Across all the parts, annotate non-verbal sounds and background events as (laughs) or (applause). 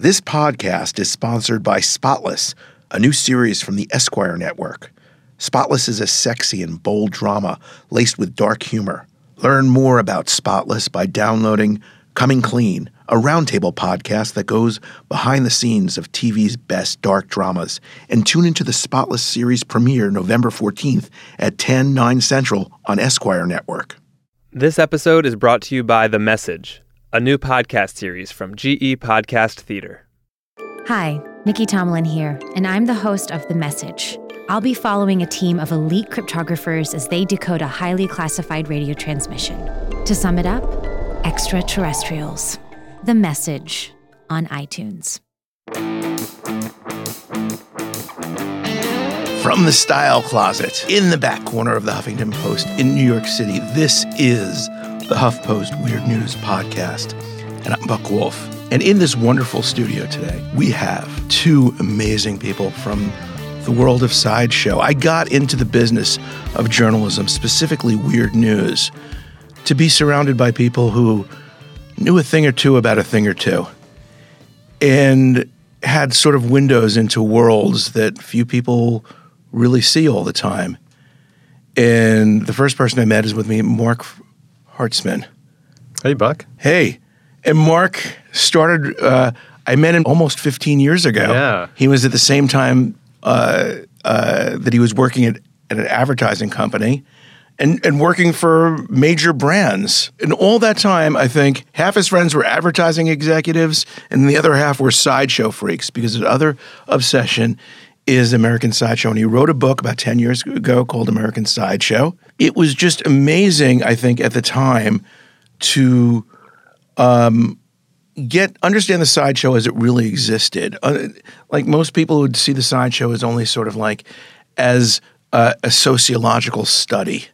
This podcast is sponsored by Spotless, a new series from the Esquire Network. Spotless is a sexy and bold drama laced with dark humor. Learn more about Spotless by downloading Coming Clean, a roundtable podcast that goes behind the scenes of TV's best dark dramas, and tune into the Spotless series premiere November 14th at 10, 9 Central on Esquire Network. This episode is brought to you by The Message, a new podcast series from GE Podcast Theater. Hi, Nicky Tomalin here, and I'm the host of The Message. I'll be following a team of elite cryptographers as they decode a highly classified radio transmission. To sum it up, extraterrestrials. The Message on iTunes. From the Style Closet in the back corner of the Huffington Post in New York City, this is the HuffPost Weird News Podcast. And I'm Buck Wolf. And in this wonderful studio today, we have two amazing people from the world of sideshow. I got into the business of journalism, specifically weird news, to be surrounded by people who knew a thing or two about a thing or two and had sort of windows into worlds that few people really see all the time. And the first person I met is with me, Marc Hartzman. Hey, Buck. Hey. And Marc started, uh, I met him almost 15 years ago. Yeah. He was at the same time uh, uh, that he was working at, at an advertising company and, and working for major brands. And all that time, I think half his friends were advertising executives and the other half were sideshow freaks because his other obsession is American Sideshow. And he wrote a book about 10 years ago called American Sideshow. It was just amazing, I think, at the time to um, get understand the sideshow as it really existed. Uh, like most people would see the sideshow as only sort of like as a, a sociological study,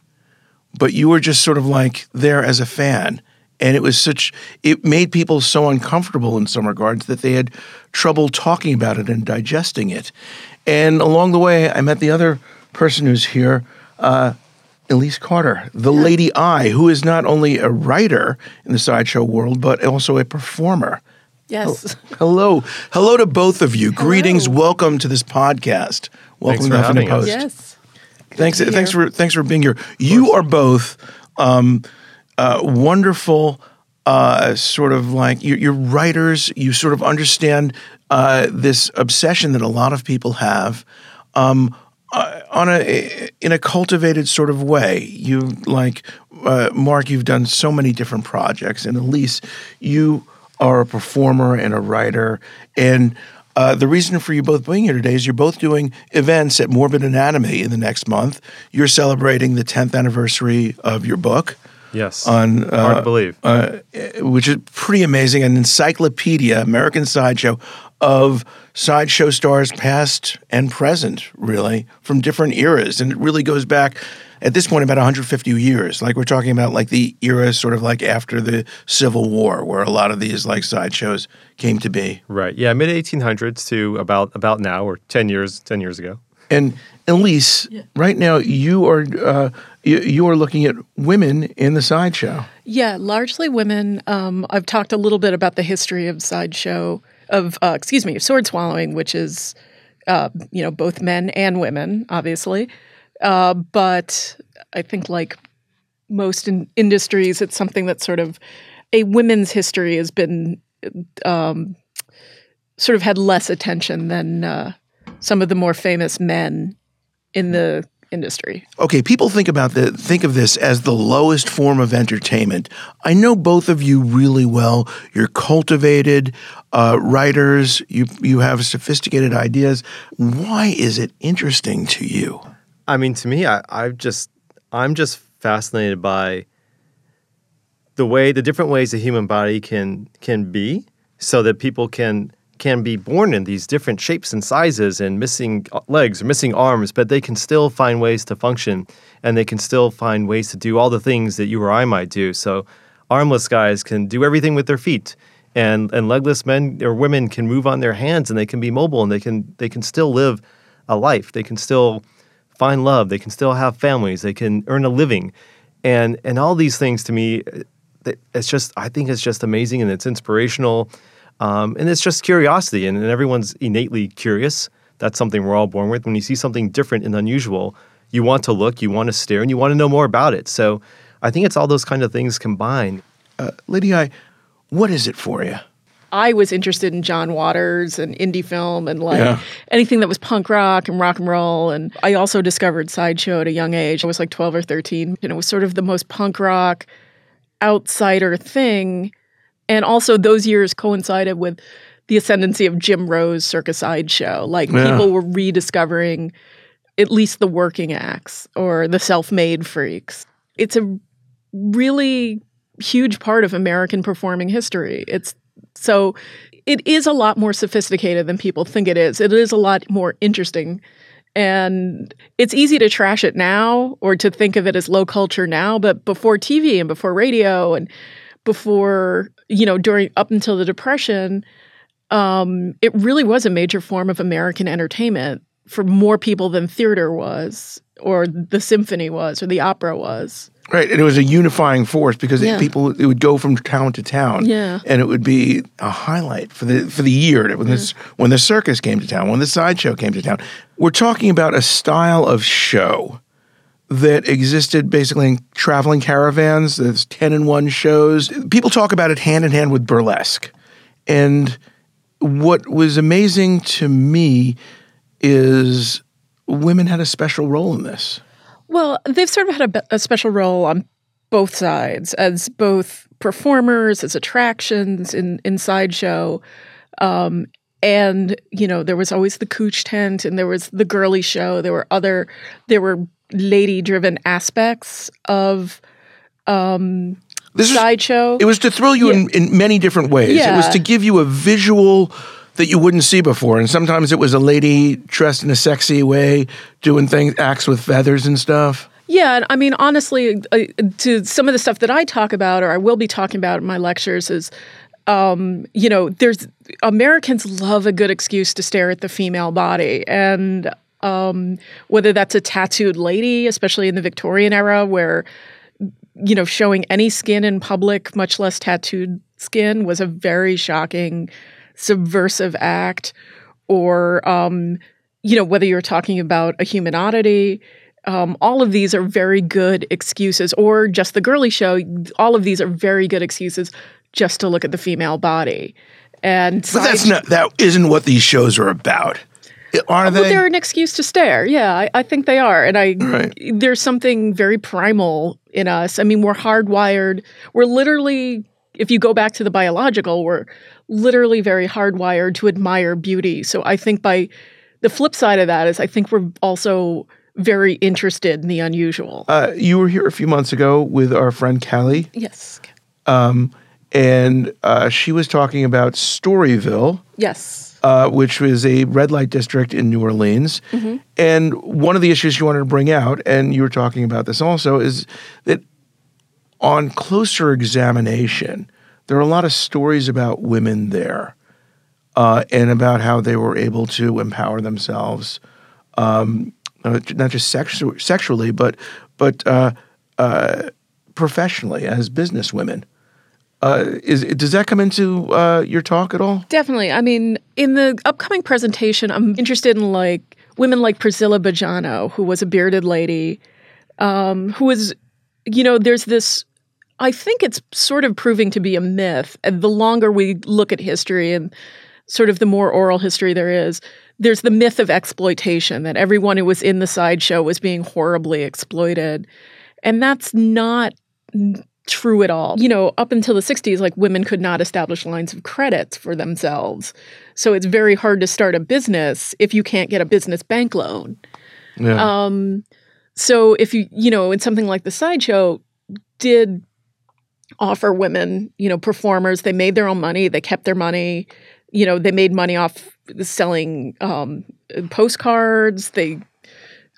but you were just sort of like there as a fan. And it was such, it made people so uncomfortable in some regards that they had trouble talking about it and digesting it. And along the way, I met the other person who's here, uh, Illise Carter, the Lady Eye, who is not only a writer in the sideshow world, but also a performer. Yes. Hello. Hello to both of you. Greetings. Welcome to this podcast. Welcome Thanks to having us. Post. Yes. Thanks, Good be thanks for thanks for being here. You are both um, uh, wonderful, uh, sort of like you're, you're writers. You sort of understand uh, this obsession that a lot of people have um, uh, on a in a cultivated sort of way. You like uh, Marc. You've done so many different projects, and Illise, you are a performer and a writer, and. Uh, the reason for you both being here today is you're both doing events at Morbid Anatomy in the next month. You're celebrating the 10th anniversary of your book, Yes. on uh, Hard to believe. uh, which is pretty amazing. An encyclopedia, American Sideshow, of sideshow stars past and present, really, from different eras. And it really goes back at this point about 150 years. Like we're talking about like the era sort of like after the Civil War, where a lot of these like sideshows came to be. right. Yeah. Mid 1800s to about about now, or 10 years 10 years ago. And Illise, right now you are uh, you, you are looking at women in the sideshow. Yeah, largely women. Um, I've talked a little bit about the history of sideshow of uh, excuse me, sword swallowing, which is uh, you know both men and women, obviously. Uh, but I think like most in industries, it's something that sort of a women's history has been um, sort of had less attention than uh, some of the more famous men in the industry. Okay, people think about the think of this as the lowest form of entertainment. I know both of you really well. You're cultivated uh, writers. You you have sophisticated ideas. Why is it interesting to you? I mean, to me, I, I've just I'm just fascinated by the way the different ways the human body can can be, so that people can can be born in these different shapes and sizes and missing uh, legs or missing arms, but they can still find ways to function and they can still find ways to do all the things that you or I might do. So, armless guys can do everything with their feet. And, and legless men or women can move on their hands and they can be mobile and they can they can still live a life. They can still find love. They can still have families. They can earn a living, and and all these things to me, uh, it's just I think it's just amazing and it's inspirational. Um, and it's just curiosity, and, and everyone's innately curious. That's something we're all born with. When you see something different and unusual, you want to look, you want to stare, and you want to know more about it. So I think it's all those kind of things combined. Uh, Lady Eye, what is it for you? I was interested in John Waters and indie film and like Yeah. anything that was punk rock and rock and roll. And I also discovered Sideshow at a young age. I was like 12 or 13. And it was sort of the most punk rock outsider thing. And also, those years coincided with the ascendancy of Jim Rose Circus Sideshow. Like Yeah. people were rediscovering at least the working acts or the self made freaks. It's a really huge part of American performing history. It's so it is a lot more sophisticated than people think it is. It is a lot more interesting. And it's easy to trash it now or to think of it as low culture now, but before TV and before radio and before, you know, during up until the Depression, um, it really was a major form of American entertainment for more people than theater was, or the symphony was, or the opera was. Right, and it was a unifying force because it- people it would go from town to town, Yeah. and it would be a highlight for the for the year when this when the circus came to town, when the sideshow came to town. We're talking about a style of show that existed basically in traveling caravans. There's ten and one shows. People talk about it hand in hand with burlesque, and what was amazing to me is women had a special role in this. Well, they've sort of had a, a special role on both sides as both performers, as attractions in, in sideshow. Um, and, you know, there was always the cooch tent and there was the girly show. There were other, there were lady driven aspects of um, This is sideshow. It was to thrill you in, in many different ways. It was to give you a visual that you wouldn't see before. And sometimes it was a lady dressed in a sexy way, doing things, acts with feathers and stuff. Yeah, and I mean, honestly, uh, to some of the stuff that I talk about, or I will be talking about in my lectures, is, um, you know, there's Americans love a good excuse to stare at the female body, and um, whether that's a tattooed lady, especially in the Victorian era, where you know, showing any skin in public, much less tattooed skin, was a very shocking, subversive act. Or, um, you know, whether you're talking about a human oddity, um, all of these are very good excuses, or just the girly show, all of these are very good excuses just to look at the female body. And But that's not that isn't what these shows are about. Are they? well, they're an excuse to stare. Yeah, I, I think they are. And I Right. there's something very primal in us. I mean, we're hardwired. We're literally, if you go back to the biological, we're literally very hardwired to admire beauty. So I think by the flip side of that is I think we're also very interested in the unusual. uh, you were here a few months ago with our friend Callie, yes. and uh, she was talking about Storyville. Yes. Uh, which was a red light district in New Orleans. And one of the issues you wanted to bring out, and you were talking about this also, is that on closer examination, there are a lot of stories about women there uh, and about how they were able to empower themselves, um, not just sexu- sexually, but but uh, uh, professionally as business women. Uh, is does that come into uh, your talk at all? Definitely. I mean, in the upcoming presentation, I'm interested in like women like Percilla Bejano, who was a bearded lady, um, who was, you know, there's this. I think it's sort of proving to be a myth. And the longer we look at history and sort of the more oral history there is, there's the myth of exploitation that everyone who was in the sideshow was being horribly exploited. And that's not true at all. You know, up until the 60s, like women could not establish lines of credit for themselves. So it's very hard to start a business if you can't get a business bank loan. Yeah. Um, so if you, you know, in something like the sideshow, did offer women, you know, performers, they made their own money, they kept their money, you know, they made money off selling um, postcards, they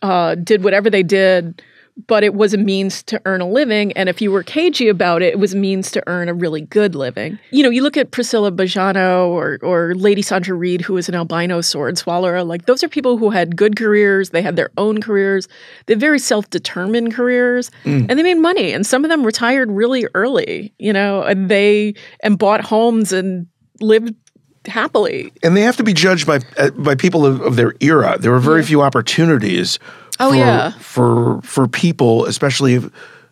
uh, did whatever they did, but it was a means to earn a living. And if you were cagey about it, it was a means to earn a really good living. You know, you look at Percilla Bejano or, or Lady Sandra Reed, who was an albino sword swallower, like those are people who had good careers, they had their own careers, they had very self determined careers, and they made money. And some of them retired really early, you know, and they and bought homes and lived happily. and they have to be judged by uh, by people of, of their era. There were very few opportunities Oh, for, yeah. for for people, especially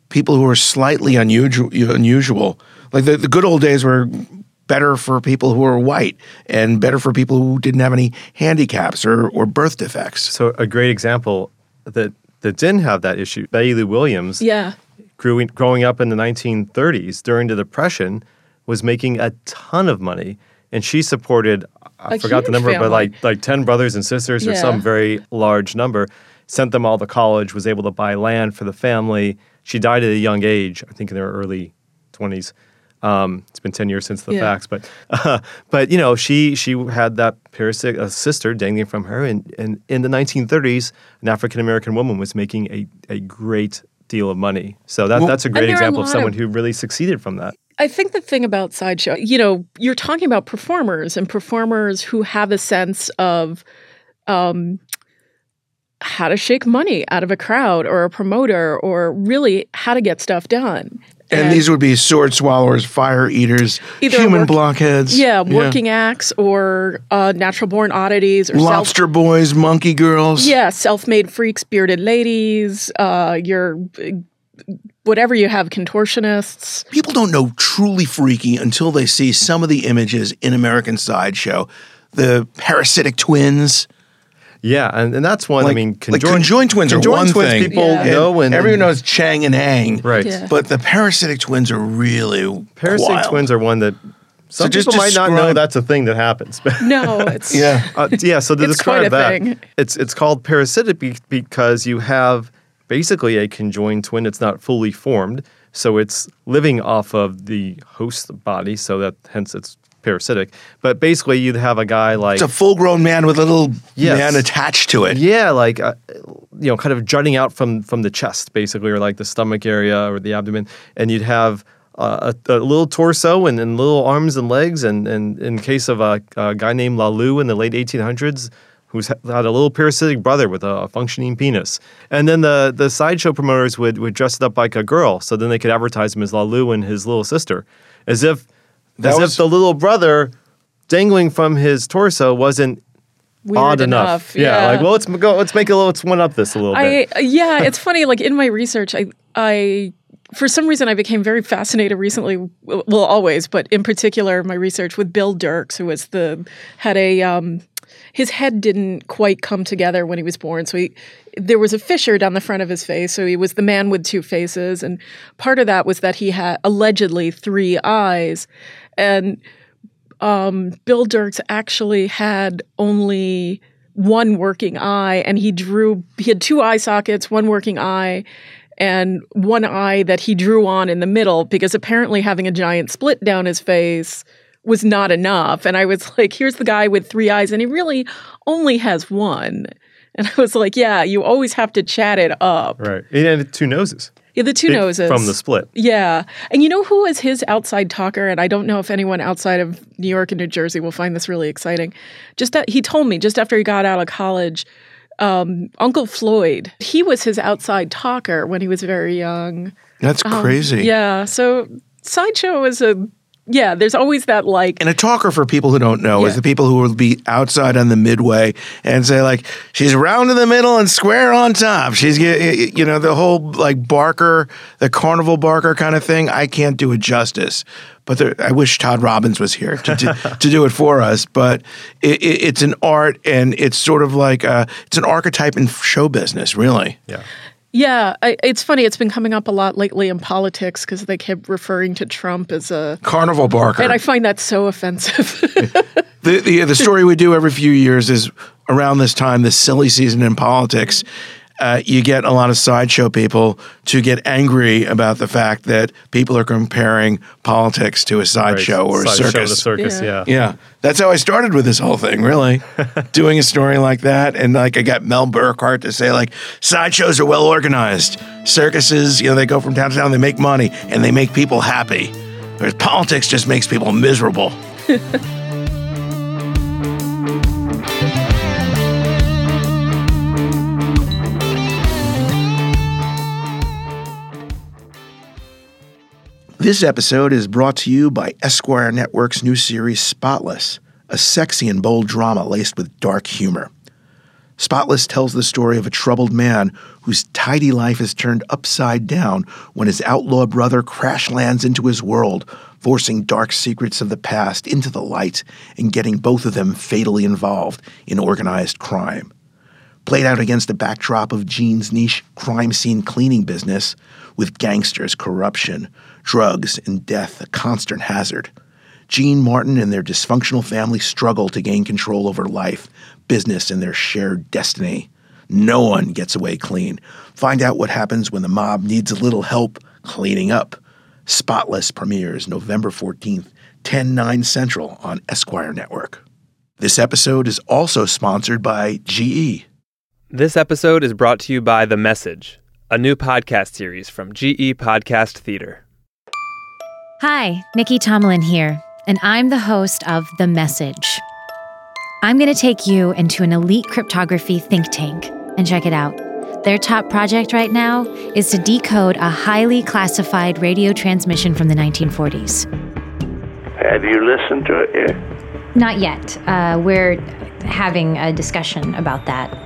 people who are slightly unusual. Unusual, like the, the good old days were better for people who were white and better for people who didn't have any handicaps or, or birth defects. So a great example that that didn't have that issue, Betty Lou Williams, Yeah. growing growing up in the 1930s during the Depression, was making a ton of money, and she supported I A forgot the huge number, but like like ten brothers and sisters or some very large number. Sent them all to college, was able to buy land for the family. She died at a young age, I think in their early 20s. Um, it's been 10 years since the Yeah. facts, but uh, but you know she she had that parasitic a sister dangling from her, and, and in the 1930s, an African American woman was making a, a great deal of money. So that, Well- that's a great are a example of someone of- who really succeeded from that. I think the thing about sideshow, you know, you're talking about performers and performers who have a sense of um, how to shake money out of a crowd or a promoter or really how to get stuff done. And, these would be sword swallowers, fire eaters, human work- blockheads. yeah, working acts or uh, natural born oddities or self Lobster boys, monkey girls. Yeah, self-made freaks, bearded ladies, uh, your whatever you have, contortionists. People don't know truly freaky until they see some of the images in American Sideshow. The parasitic twins. Yeah, and, and that's one. Like, I mean, like conjoined twins are one twins thing. People Yeah. know and everyone knows Chang and Eng. Right. Yeah. But the parasitic twins are really Parasitic wild. twins are one that some just people might not know that's a thing that happens. (laughs) No, it's Yeah. Uh, yeah, so to It's quite describe a that, thing. it's it's called parasitic be- because you have basically a conjoined twin. It's not fully formed, so it's living off of the host body. So that hence it's parasitic. But basically, you'd have a guy like It's a full grown man with a little Yes. man attached to it. yeah, like uh, you know, kind of jutting out from from the chest, basically, or like the stomach area or the abdomen, and you'd have. Uh, a, a little torso and, and little arms and legs, and, and in case of a, a guy named Laloo in the late 1800s, who's had a little parasitic brother with a functioning penis. And then the, the sideshow promoters would, would dress it up like a girl, so then they could advertise him as Laloo and his little sister, as if That as was- if the little brother dangling from his torso wasn't weird odd enough. enough. Yeah, like well, let's go. Let's make a little. Let's one up this a little bit. I yeah, (laughs) it's funny. Like in my research, I I for some reason I became very fascinated recently. Well, always, but in particular, my research with Bill Durks, who was the had a um, his head didn't quite come together when he was born, so he there was a fissure down the front of his face. So he was the man with two faces, and part of that was that he had allegedly three eyes, and um, Bill Durks actually had only one working eye, and he drew. He had two eye sockets, one working eye, and one eye that he drew on in the middle because apparently having a giant split down his face was not enough. And I was (laughs) like, "Here's the guy with three eyes, and he really only has one." And I was like, "Yeah, you always have to chat it up." right, and two noses Yeah, the two It- noses from the split. yeah. And you know who was his outside talker? And I don't know if anyone outside of New York and New Jersey will find this really exciting. Just that he told me just after he got out of college, um, Uncle Floyd, he was his outside talker when he was very young. That's crazy. Um, Yeah. So Sideshow is a, yeah, there's always that like, And a talker for people who don't know is the people who will be outside on the midway and say like she's round in the middle and square on top. She's you know the whole like Barker, the carnival Barker kind of thing. I can't do it justice, but there, I wish Todd Robbins was here to do, (laughs) to do it for us. But it, it, it's an art and it's sort of like uh it's an archetype in show business, really. Yeah, yeah, I, it's funny. It's been coming up a lot lately in politics because they kept referring to Trump as a, Carnival Barker. and I find that so offensive. (laughs) The, the the story we do every few years is around this time, this silly season in politics. Uh, you get a lot of sideshow people to get angry about the fact that people are comparing politics to a right. sideshow or a Sideshow to circus. circus. Yeah. Yeah. yeah, that's how I started with this whole thing, really. (laughs) Doing a story like that. And like I got Mel Burkhart to say, like, sideshows are well organized. Circuses, you know, they go from town to town, they make money and they make people happy. Whereas politics just makes people miserable. (laughs) This episode is brought to you by Esquire Network's new series, Spotless, a sexy and bold drama laced with dark humor. Spotless tells the story of a troubled man whose tidy life is turned upside down when his outlaw brother crash lands into his world, forcing dark secrets of the past into the light and getting both of them fatally involved in organized crime. Played out against the backdrop of Gene's niche crime scene cleaning business, with gangsters, corruption, drugs, and death a constant hazard. Gene Martin and their dysfunctional family struggle to gain control over life, business, and their shared destiny. No one gets away clean. Find out what happens when the mob needs a little help cleaning up. Spotless premieres November 14th, 10 9 Central on Esquire Network. This episode is also sponsored by GE. This episode is brought to you by The Message, a new podcast series from GE Podcast Theater. Hi, Nicky Tomalin here, and I'm the host of The Message. I'm going to take you into an elite cryptography think tank and check it out. Their top project right now is to decode a highly classified radio transmission from the 1940s. Have you listened to it yet? Not yet. Uh, we're having a discussion about that.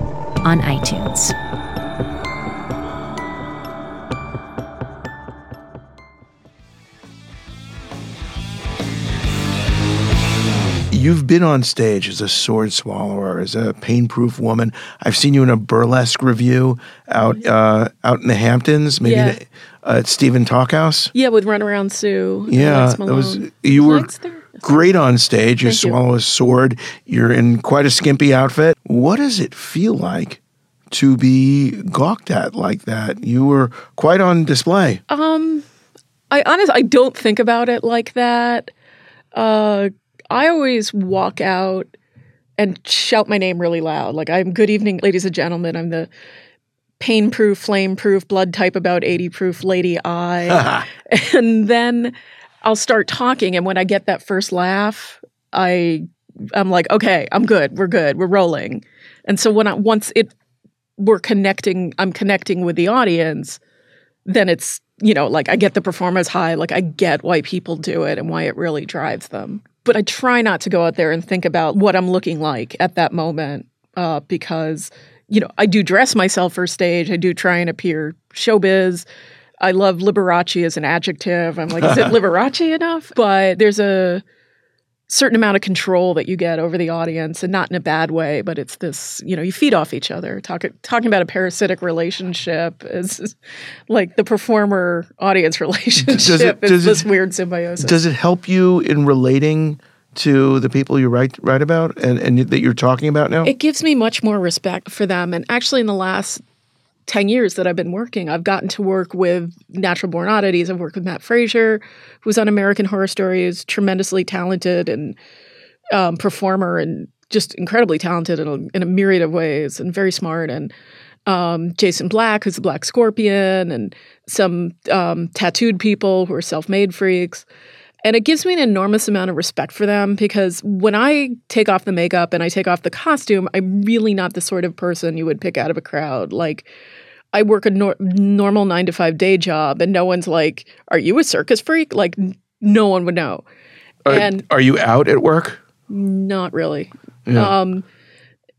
on iTunes. You've been on stage as a sword swallower, as a pain-proof woman. I've seen you in a burlesque review out uh, out in the Hamptons, maybe Yeah. the- uh, at Stephen Talkhouse. Yeah, with Runaround Sue. Yeah, Lex that was you were great on stage. You Thank you. swallow a sword. You're in quite a skimpy outfit. What does it feel like to be gawked at like that? You were quite on display. Um, I honestly I don't think about it like that. Uh, I always walk out and shout my name really loud. Like I'm good evening, ladies and gentlemen. I'm the pain proof, flame proof, blood type about 80 proof lady Eye. (laughs) and then I'll start talking. And when I get that first laugh, I I'm like, okay, I'm good. We're good. We're rolling. And so when I once it we're connecting, I'm connecting with the audience, then it's you know like I get the performance high. Like I get why people do it and why it really drives them. But I try not to go out there and think about what I'm looking like at that moment uh, because you know I do dress myself for stage. I do try and appear showbiz. I love Liberace as an adjective. I'm like, is it (laughs) Liberace enough? But there's a certain amount of control that you get over the audience and not in a bad way, but it's this, you know, you feed off each other. Talk, talking about a parasitic relationship is like the performer audience (laughs) relationship does is it- this weird symbiosis. Does it help you in relating to the people you write write about and, and that you're talking about now? It gives me much more respect for them. And actually, in the last 10 years that I've been working, I've gotten to work with Natural Born Oddities. I've worked with Mat Fraser, who's on American Horror Story, who's tremendously talented and um, performer and just incredibly talented in a, in a myriad of ways and very smart. And um, Jason Black, who's the Black Scorpion, and some um, tattooed people who are self made freaks. And it gives me an enormous amount of respect for them because when I take off the makeup and I take off the costume, I'm really not the sort of person you would pick out of a crowd. Like, I work a nor- normal nine to five day job, and no one's like, Are you a circus freak? Like, n- no one would know. Are, and are you out at work? not really. Yeah. Um,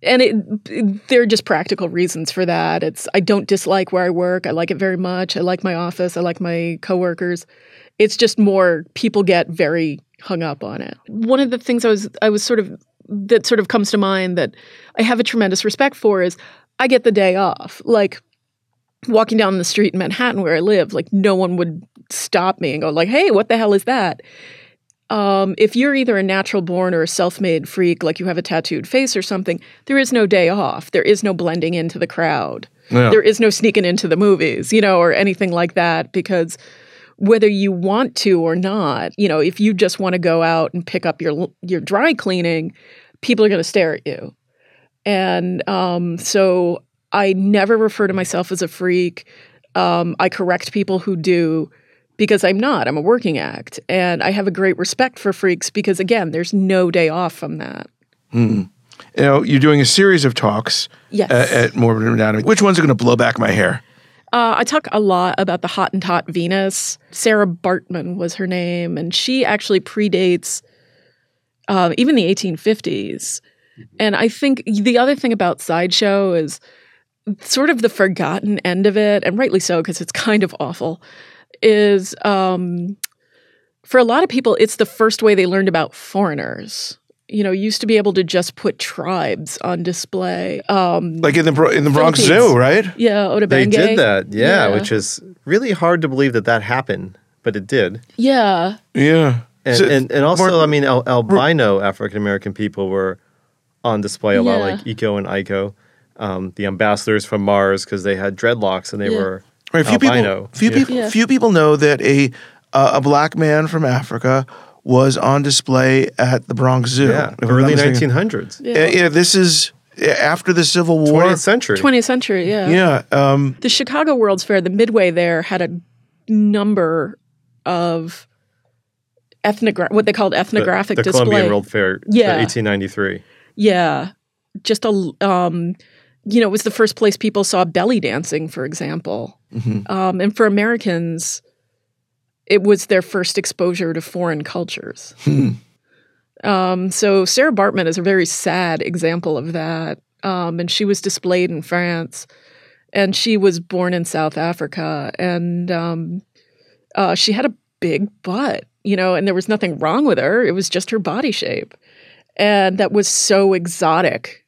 and it, it- there are just practical reasons for that. It's I don't dislike where I work. I like it very much. I like my office. I like my coworkers. It's just more people get very hung up on it. One of the things I was I was sort of that sort of comes to mind that I have a tremendous respect for is I get the day off. Like walking down the street in Manhattan where I live, like no one would stop me and go like, "Hey, what the hell is that?" um, if you're either a natural born or a self made freak, like you have a tattooed face or something, there is no day off. There is no blending into the crowd. Yeah. There is no sneaking into the movies, you know, or anything like that, because whether you want to or not, you know, if you just want to go out and pick up your your dry cleaning, people are going to stare at you. And um, so I never refer to myself as a freak. Um, I correct people who do because I'm not. I'm a working act. And I have a great respect for freaks because, again, there's no day off from that. You know, you're doing a series of talks Yes. a- at Morbid Anatomy. Which ones are going to blow back my hair? Uh, I talk a lot about the Hottentot Venus. Sarah Bartman was her name, and she actually predates uh, even the 1850s. And I think the other thing about Sideshow is sort of the forgotten end of it, and rightly so, because it's kind of awful, is um, for a lot of people, it's the first way they learned about foreigners. You know, used to be able to just put tribes on display. Um, Like in the in the Bronx Philippines. Zoo, right? yeah, Ota They did that, yeah, Yeah. which is really hard to believe that that happened, but it did. Yeah. Yeah. And So- and, and also, Marc- I mean, al- albino African American people were on display a lot, like Eko and Iko, um, the ambassadors from Mars, because they had dreadlocks and they Yeah. were Right, few albino. people, few Yeah. people, Yeah. few people know that a uh, a black man from Africa was on display at the Bronx Zoo. Yeah, early not mistaken. 1900s, Uh, yeah, this is uh, after the Civil War. 20th century. 20th century, yeah. Yeah, um, The Chicago World's Fair, the Midway there had a number of ethnogra- what they called The- ethnographic the, display. Columbia World Fair, Yeah. 1893. Yeah. Just a um you know, it was the first place people saw belly dancing, for example. Um, and for Americans, it was their first exposure to foreign cultures. (laughs) Um, so Sarah Bartman is a very sad example of that. Um, and she was displayed in France, and she was born in South Africa, and um, uh, she had a big butt, you know, and there was nothing wrong with her. It was just her body shape, and that was so exotic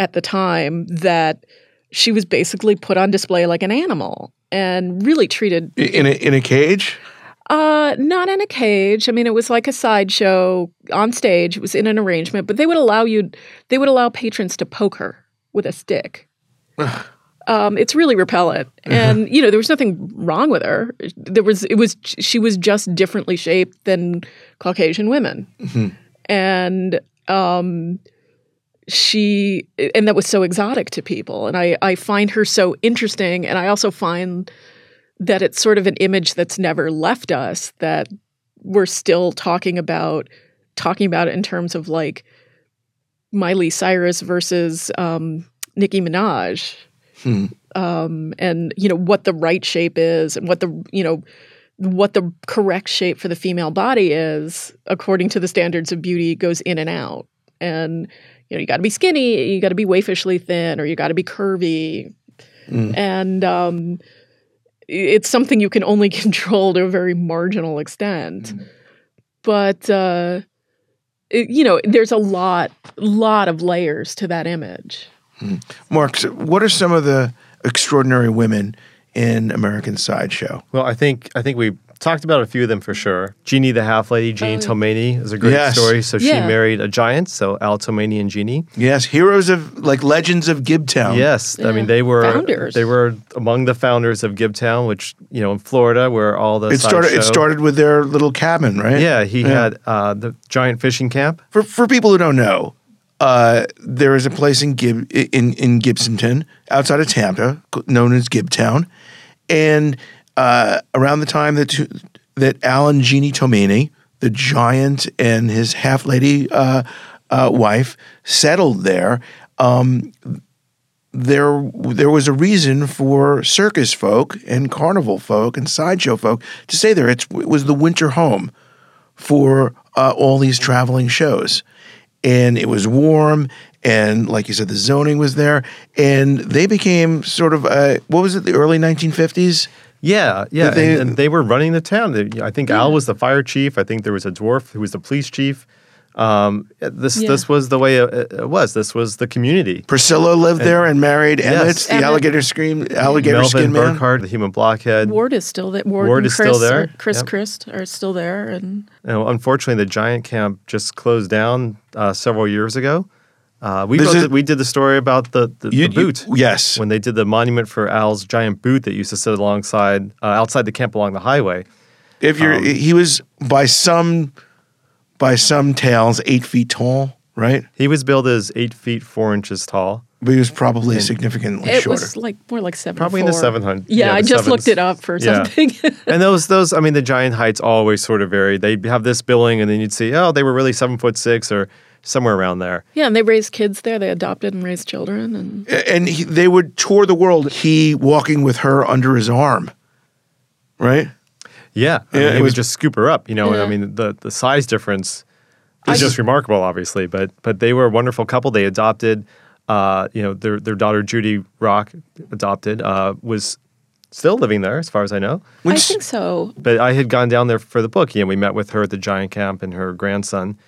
at the time that she was basically put on display like an animal and really treated in a, in a cage. uh, not in a cage. I mean, it was like a sideshow on stage. It was in an arrangement, but they would allow you. They would allow patrons to poke her with a stick. (sighs) um, it's really repellent, and you know there was nothing wrong with her. There was. It was. She was just differently shaped than Caucasian women, and um, she and that was so exotic to people. And I I find her so interesting, and I also find that it's sort of an image that's never left us that we're still talking about talking about it in terms of like Miley Cyrus versus um, Nicki Minaj, Hmm. um, and you know what the right shape is, and what the you know what the correct shape for the female body is according to the standards of beauty goes in and out, and you know you got to be skinny, you got to be waifishly thin, or you got to be curvy, Mm. and um, it's something you can only (laughs) control to a very marginal extent. But uh, it, you know, there's a lot, lot of layers to that image. Marc, so what are some of the extraordinary women in American Sideshow? Well, I think I think we talked about a few of them for sure. Jeannie the Half Lady, Jeannie Oh. Tomaini is a great Yes. story. So she married a giant, so Al Tomaini and Jeannie. Yes, heroes of like legends of Gibtown. Yes, I mean they were Founders. They were among the founders of Gibtown, which you know in Florida, where all the it started. It started with their little cabin, right? Yeah, he had uh, the giant fishing camp. For for people who don't know, uh, there is a place in Gib in in Gibsonton outside of Tampa known as Gibtown, and uh, around the time that that Alan Jeannie Tomaini, the giant, and his half lady uh, uh, wife settled there. Um, there there was a reason for circus folk and carnival folk and sideshow folk to stay there. It's, it was the winter home for uh, all these traveling shows. And it was warm, and like you said, the zoning was there, and they became sort of uh, what was it? The early 1950s. Yeah, yeah, they- and, and they were running the town. I think Al was the fire chief. I think there was a dwarf who was the police chief. Um, this Yeah. this was the way it, it was. This was the community. Percilla lived there and married Yes. Emmett, the Emmett. alligator scream, alligator Melvin skin man. Burkhart, the human blockhead. Ward is still there. Ward, Ward and is Chris still there. Are, Chris Yep. Christ are still there, and You know, unfortunately, the giant camp just closed down uh, several years ago. Uh, we This wrote the, we did the story about the the, You- the you- boot. yes. when they did the monument for Al's giant boot that used to sit alongside uh, outside the camp along the highway. If you're, Um, he was by some, by some tales, eight feet tall, right? He was billed as eight feet four inches tall. But he was probably significantly It shorter. was like more like seven. Probably in the 700 Yeah, yeah, I the just looked it up for Yeah. something. (laughs) and those those I mean the giant heights always sort of vary. They'd have this billing, and then you'd see oh they were really seven foot six or somewhere around there. yeah, and they raised kids there. They adopted and raised children, and and he, they would tour the world. He walking with her under his arm, right? Yeah, I mean, it he was- would just scoop her up. You know, and I mean the the size difference is I- just remarkable, obviously. But but they were a wonderful couple. They adopted, uh, you know, their their daughter Judy Rock adopted uh, was still living there, as far as I know. I Which- think so. But I had gone down there for the book. You know, we met with her at the giant camp and her grandson,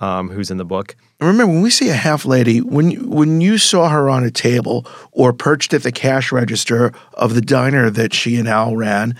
um, who's in the book. Remember when we see a half lady, when you- when you saw her on a table or perched at the cash register of the diner that she and Al ran,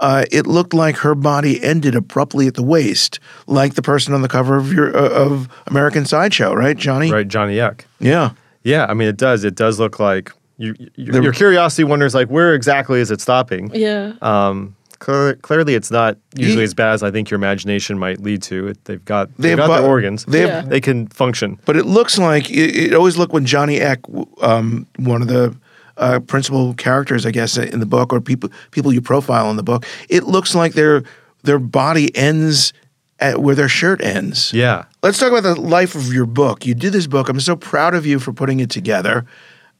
uh, it looked like her body ended abruptly at the waist, like the person on the cover of your uh, of American Sideshow, right, Johnny? Right, Johnny Eck. Yeah. Yeah, I mean, it does. It does look like you, you, The- your curiosity wonders, like, where exactly is it stopping? Yeah. Um, clear, clearly, it's not usually He- as bad as I think your imagination might lead to. It, they've got They they've have got their organs. they have- Yeah. They can function. But it looks like it, it always looked when Johnny Eck, um, one of the uh, principal characters, I guess, in the book, or people people you profile in the book, it looks like their their body ends at where their shirt ends. Yeah. Let's talk about the life of your book. You did this book. I'm so proud of you for putting it together,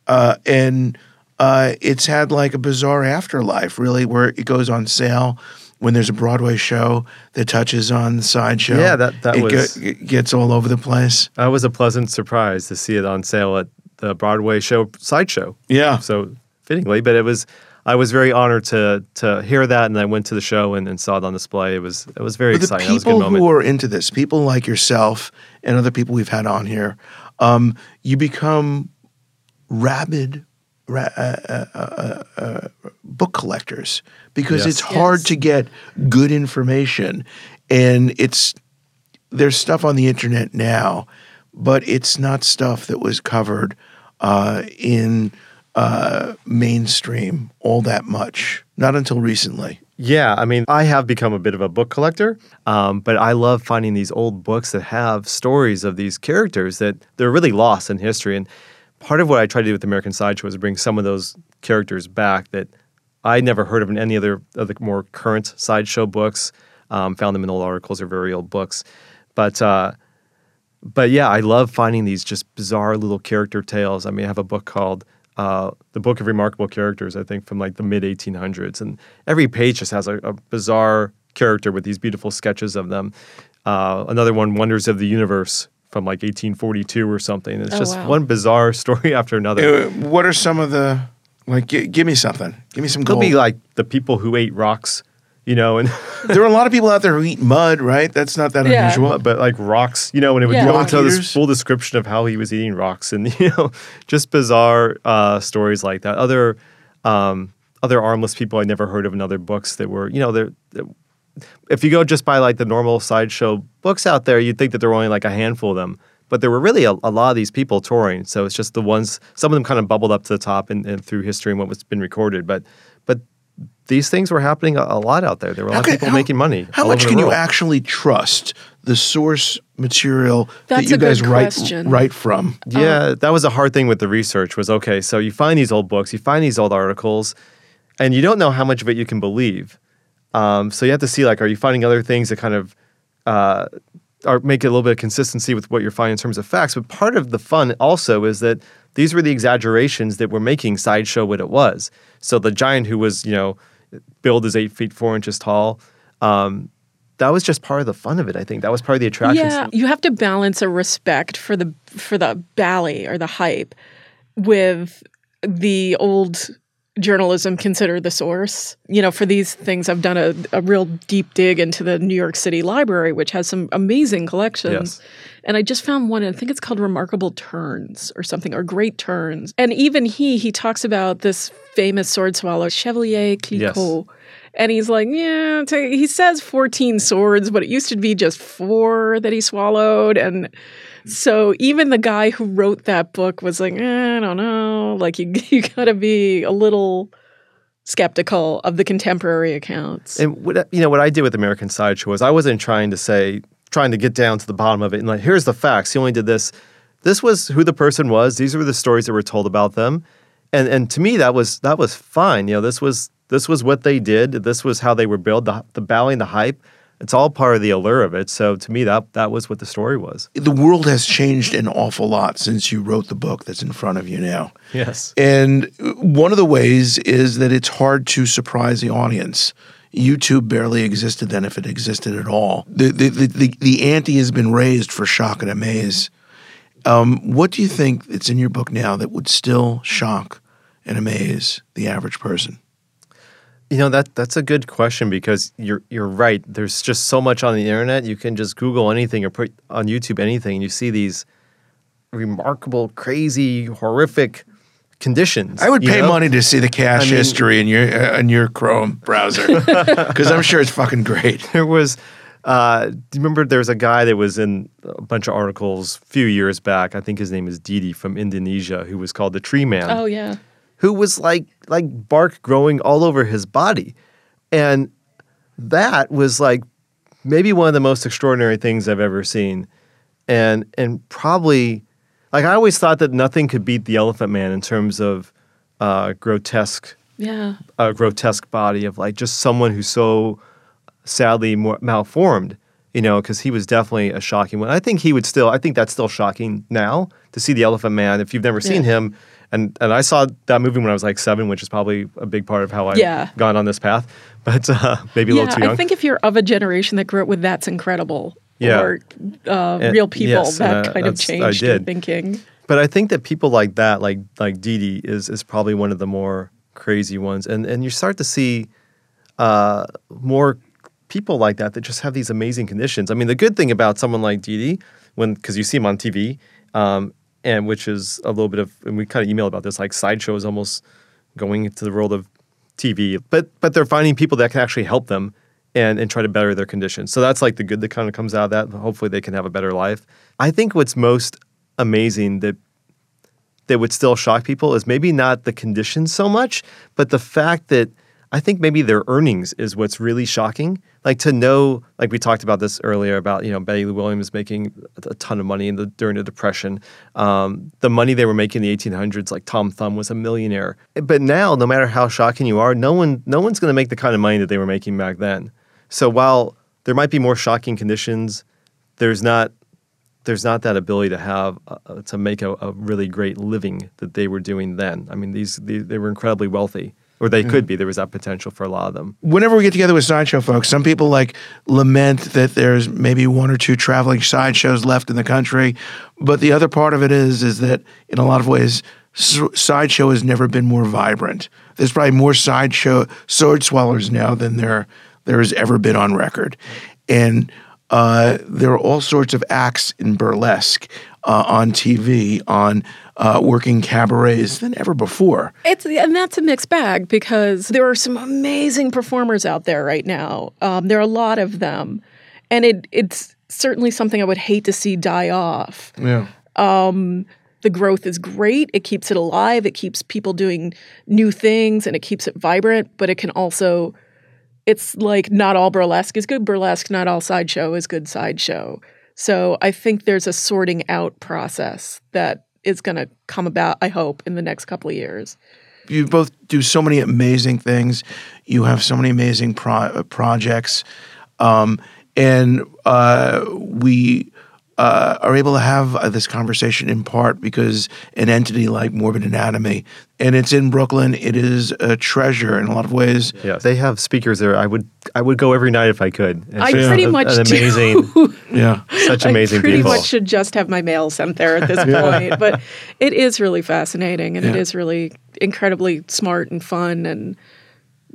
uh, and uh, it's had like a bizarre afterlife, really, where it goes on sale. When there's a Broadway show that touches on the sideshow, Yeah, that- that it was- it gets all over the place. That was a pleasant surprise to see it on sale at the Broadway show sideshow. Yeah, So fittingly, but it was. I was very honored to to hear that, and I went to the show and, and saw it on display. It was it was very But the exciting. That was a good people who are into this, people like yourself and other people we've had on here, um, you become rabid ra- uh, uh, uh, uh, book collectors because Yes. it's hard Yes. to get good information, and it's there's stuff on the internet now, but it's not stuff that was covered uh, in uh, mainstream all that much. Not until recently. Yeah, I mean, I have become a bit of a book collector, um, but I love finding these old books that have stories of these characters that they're really lost in history. And part of what I try to do with the American Sideshow is bring some of those characters back that I never heard of in any other of the more current sideshow books. Um, found them in old articles or very old books, but uh, but yeah, I love finding these just bizarre little character tales. I mean, I have a book called uh, "The Book of Remarkable Characters," I think from like the mid 1800s, and every page just has a, a bizarre character with these beautiful sketches of them. Uh, another one, "Wonders of the Universe," from like 1842 or something. It's Oh, just wow. one bizarre (laughs) story after another. Uh, what are some of the like? Gi- give me something. Give me some It'll be like the people who ate rocks, you know, and (laughs) there are a lot of people out there who eat mud, right? That's not that Yeah. unusual. but like rocks, you know, and it would Yeah. go Rock into this full description of how he was eating rocks, and (laughs) you know, just bizarre uh, stories like that. Other um, other armless people I never heard of in other books that were, you know, they're. They're- if you go just by like the normal sideshow books out there, you'd think that there were only like a handful of them. But there were really a, a lot of these people touring. So it's just the ones, some of them kind of bubbled up to the top and, and through history and what was been recorded. But but these things were happening a, a lot out there. There were a lot of can- people making money. How much over the can you actually trust the source material that you guys write write from? Yeah, that was a hard thing with the research was okay, so you find these old books, you find these old articles, and you don't know how much of it you can believe. Um, so you have to see like, are you finding other things that kind of uh, are make a little bit of consistency with what you're finding in terms of facts? But part of the fun also is that these were the exaggerations that were making sideshow what it was. So the giant who was, you know, billed as eight feet four inches tall. Um, that was just part of the fun of it. I think that was part of the attraction. Yeah, you have to balance a respect for the for the bally or the hype with the old journalism consider the source. You know, for these things, I've done a, a real deep dig into the New York City Library, which has some amazing collections. Yes. And I just found one, I think it's called Remarkable Turns or something, or Great Turns. And even he, he talks about this famous sword swallow, Chevalier Clicquot. And he's like, yeah, he says 14 swords, but it used to be just four that he swallowed. And so even the guy who wrote that book was like, eh, I don't know. Like, you, (laughs) you got to be a little skeptical of the contemporary accounts. And what you know, what I did with American Sideshow was I wasn't trying to say, trying to get down to the bottom of it and like, here's the facts. He only did this. this was who the person was. These were the stories that were told about them, and and to me that was that was fine. You know, this was this was what they did. This was how they were built. The, the bowing, the hype. It's all part of the allure of it. So to me, that that was what the story was. The world has changed an awful lot since you wrote the book that's in front of you now. Yes. And one of the ways is that it's hard to surprise the audience. YouTube barely existed then, if it existed at all. The the the, the, the ante has been raised for shock and amaze. Um, what do you think that's in your book now that would still shock and amaze the average person? You know that that's a good question because you're you're right. There's just so much on the internet. You can just Google anything or put on YouTube anything, and you see these remarkable, crazy, horrific conditions. I would pay know? money to see the cache I mean- history in your uh, in your Chrome browser (laughs) because I'm sure it's fucking great. There was. Uh, do you remember there was a guy that was in a bunch of articles a few years back? I think his name is Dede from Indonesia, who was called the Tree Man. Oh yeah. Who was like like bark growing all over his body. And that was like maybe one of the most extraordinary things I've ever seen. And and probably like I always thought that nothing could beat the Elephant Man in terms of uh, grotesque Yeah. a grotesque body of like just someone who's so sadly more malformed, you know, because he was definitely a shocking one. I think he would still, I think that's still shocking now to see the Elephant Man. If you've never seen him, and and I saw that movie when I was like seven, which is probably a big part of how I've Yeah. gone on this path, (laughs) but uh, maybe a Yeah, little too young. I think if you're of a generation that grew up with "That's Incredible" Yeah. or uh, And- "Real People," yes, that uh, kind of I changed your did. thinking. But I think that people like that, like like Dede, is is probably one of the more crazy ones, and and you start to see uh, more people like that that just have these amazing conditions. I mean, the good thing about someone like Dede, when because you see him on TV, um, and which is a little bit of, and we kind of email about this, like sideshow is almost going into the world of TV, but but they're finding people that can actually help them and and try to better their conditions. So that's like the good that kind of comes out of that. Hopefully, they can have a better life. I think what's most amazing that that would still shock people is maybe not the conditions so much, but the fact that I think maybe their earnings is what's really shocking. Like to know, like we talked about this earlier about you know Betty Lou Williams making a ton of money in the during the Depression, um, the money they were making in the 1800s. Like Tom Thumb was a millionaire, but now no matter how shocking you are, no one no one's going to make the kind of money that they were making back then. So while there might be more shocking conditions, there's not there's not that ability to have uh, to make a, a really great living that they were doing then. I mean, these, they, they were incredibly wealthy, or they could be. There was that potential for a lot of them. Whenever we get together with sideshow folks, some people like lament that there's maybe one or two traveling sideshows left in the country, but the other part of it is is that in a lot of ways, sideshow has never been more vibrant. There's probably more sideshow sword swallowers now than there there has ever been on record, and uh, there are all sorts of acts in burlesque uh, on TV, on uh, working cabarets than ever before. It's and that's a mixed bag because there are some amazing performers out there right now. Um, there are a lot of them, and it it's certainly something I would hate to see die off. Yeah. the growth is great. It keeps it alive. It keeps people doing new things and it keeps it vibrant, but it can also it's like not all burlesque is good burlesque, not all sideshow is good sideshow. So I think there's a sorting out process that is going to come about, I hope, in the next couple of years. you both do so many amazing things. You have so many amazing pro- uh, projects, um, and uh, we uh, are able to have uh, this conversation in part because an entity like Morbid Anatomy, and it's in Brooklyn. It is a treasure in a lot of ways. Yeah, they have speakers there. I would I would go every night if I could. It's I pretty a- much an do. amazing, (laughs) Yeah, such amazing I pretty people. much should just have my mail sent there at this (laughs) point. But it is really fascinating and it Yeah. is really incredibly smart and fun and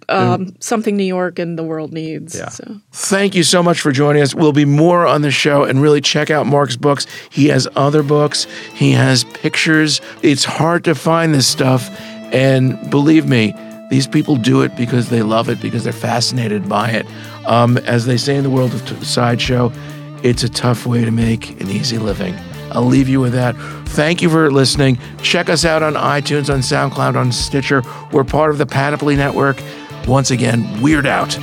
um, something New York and the world needs. Yeah. So. Thank you so much for joining us. We'll be more on the show and really check out Marc's books. He has other books, he has pictures. It's hard to find this stuff. And believe me, these people do it because they love it, because they're fascinated by it. Um, as they say in the world of t- sideshow, it's a tough way to make an easy living. I'll leave you with that. Thank you for listening. Check us out on iTunes, on SoundCloud, on Stitcher. We're part of the Panoply Network. Once again, Weird Out.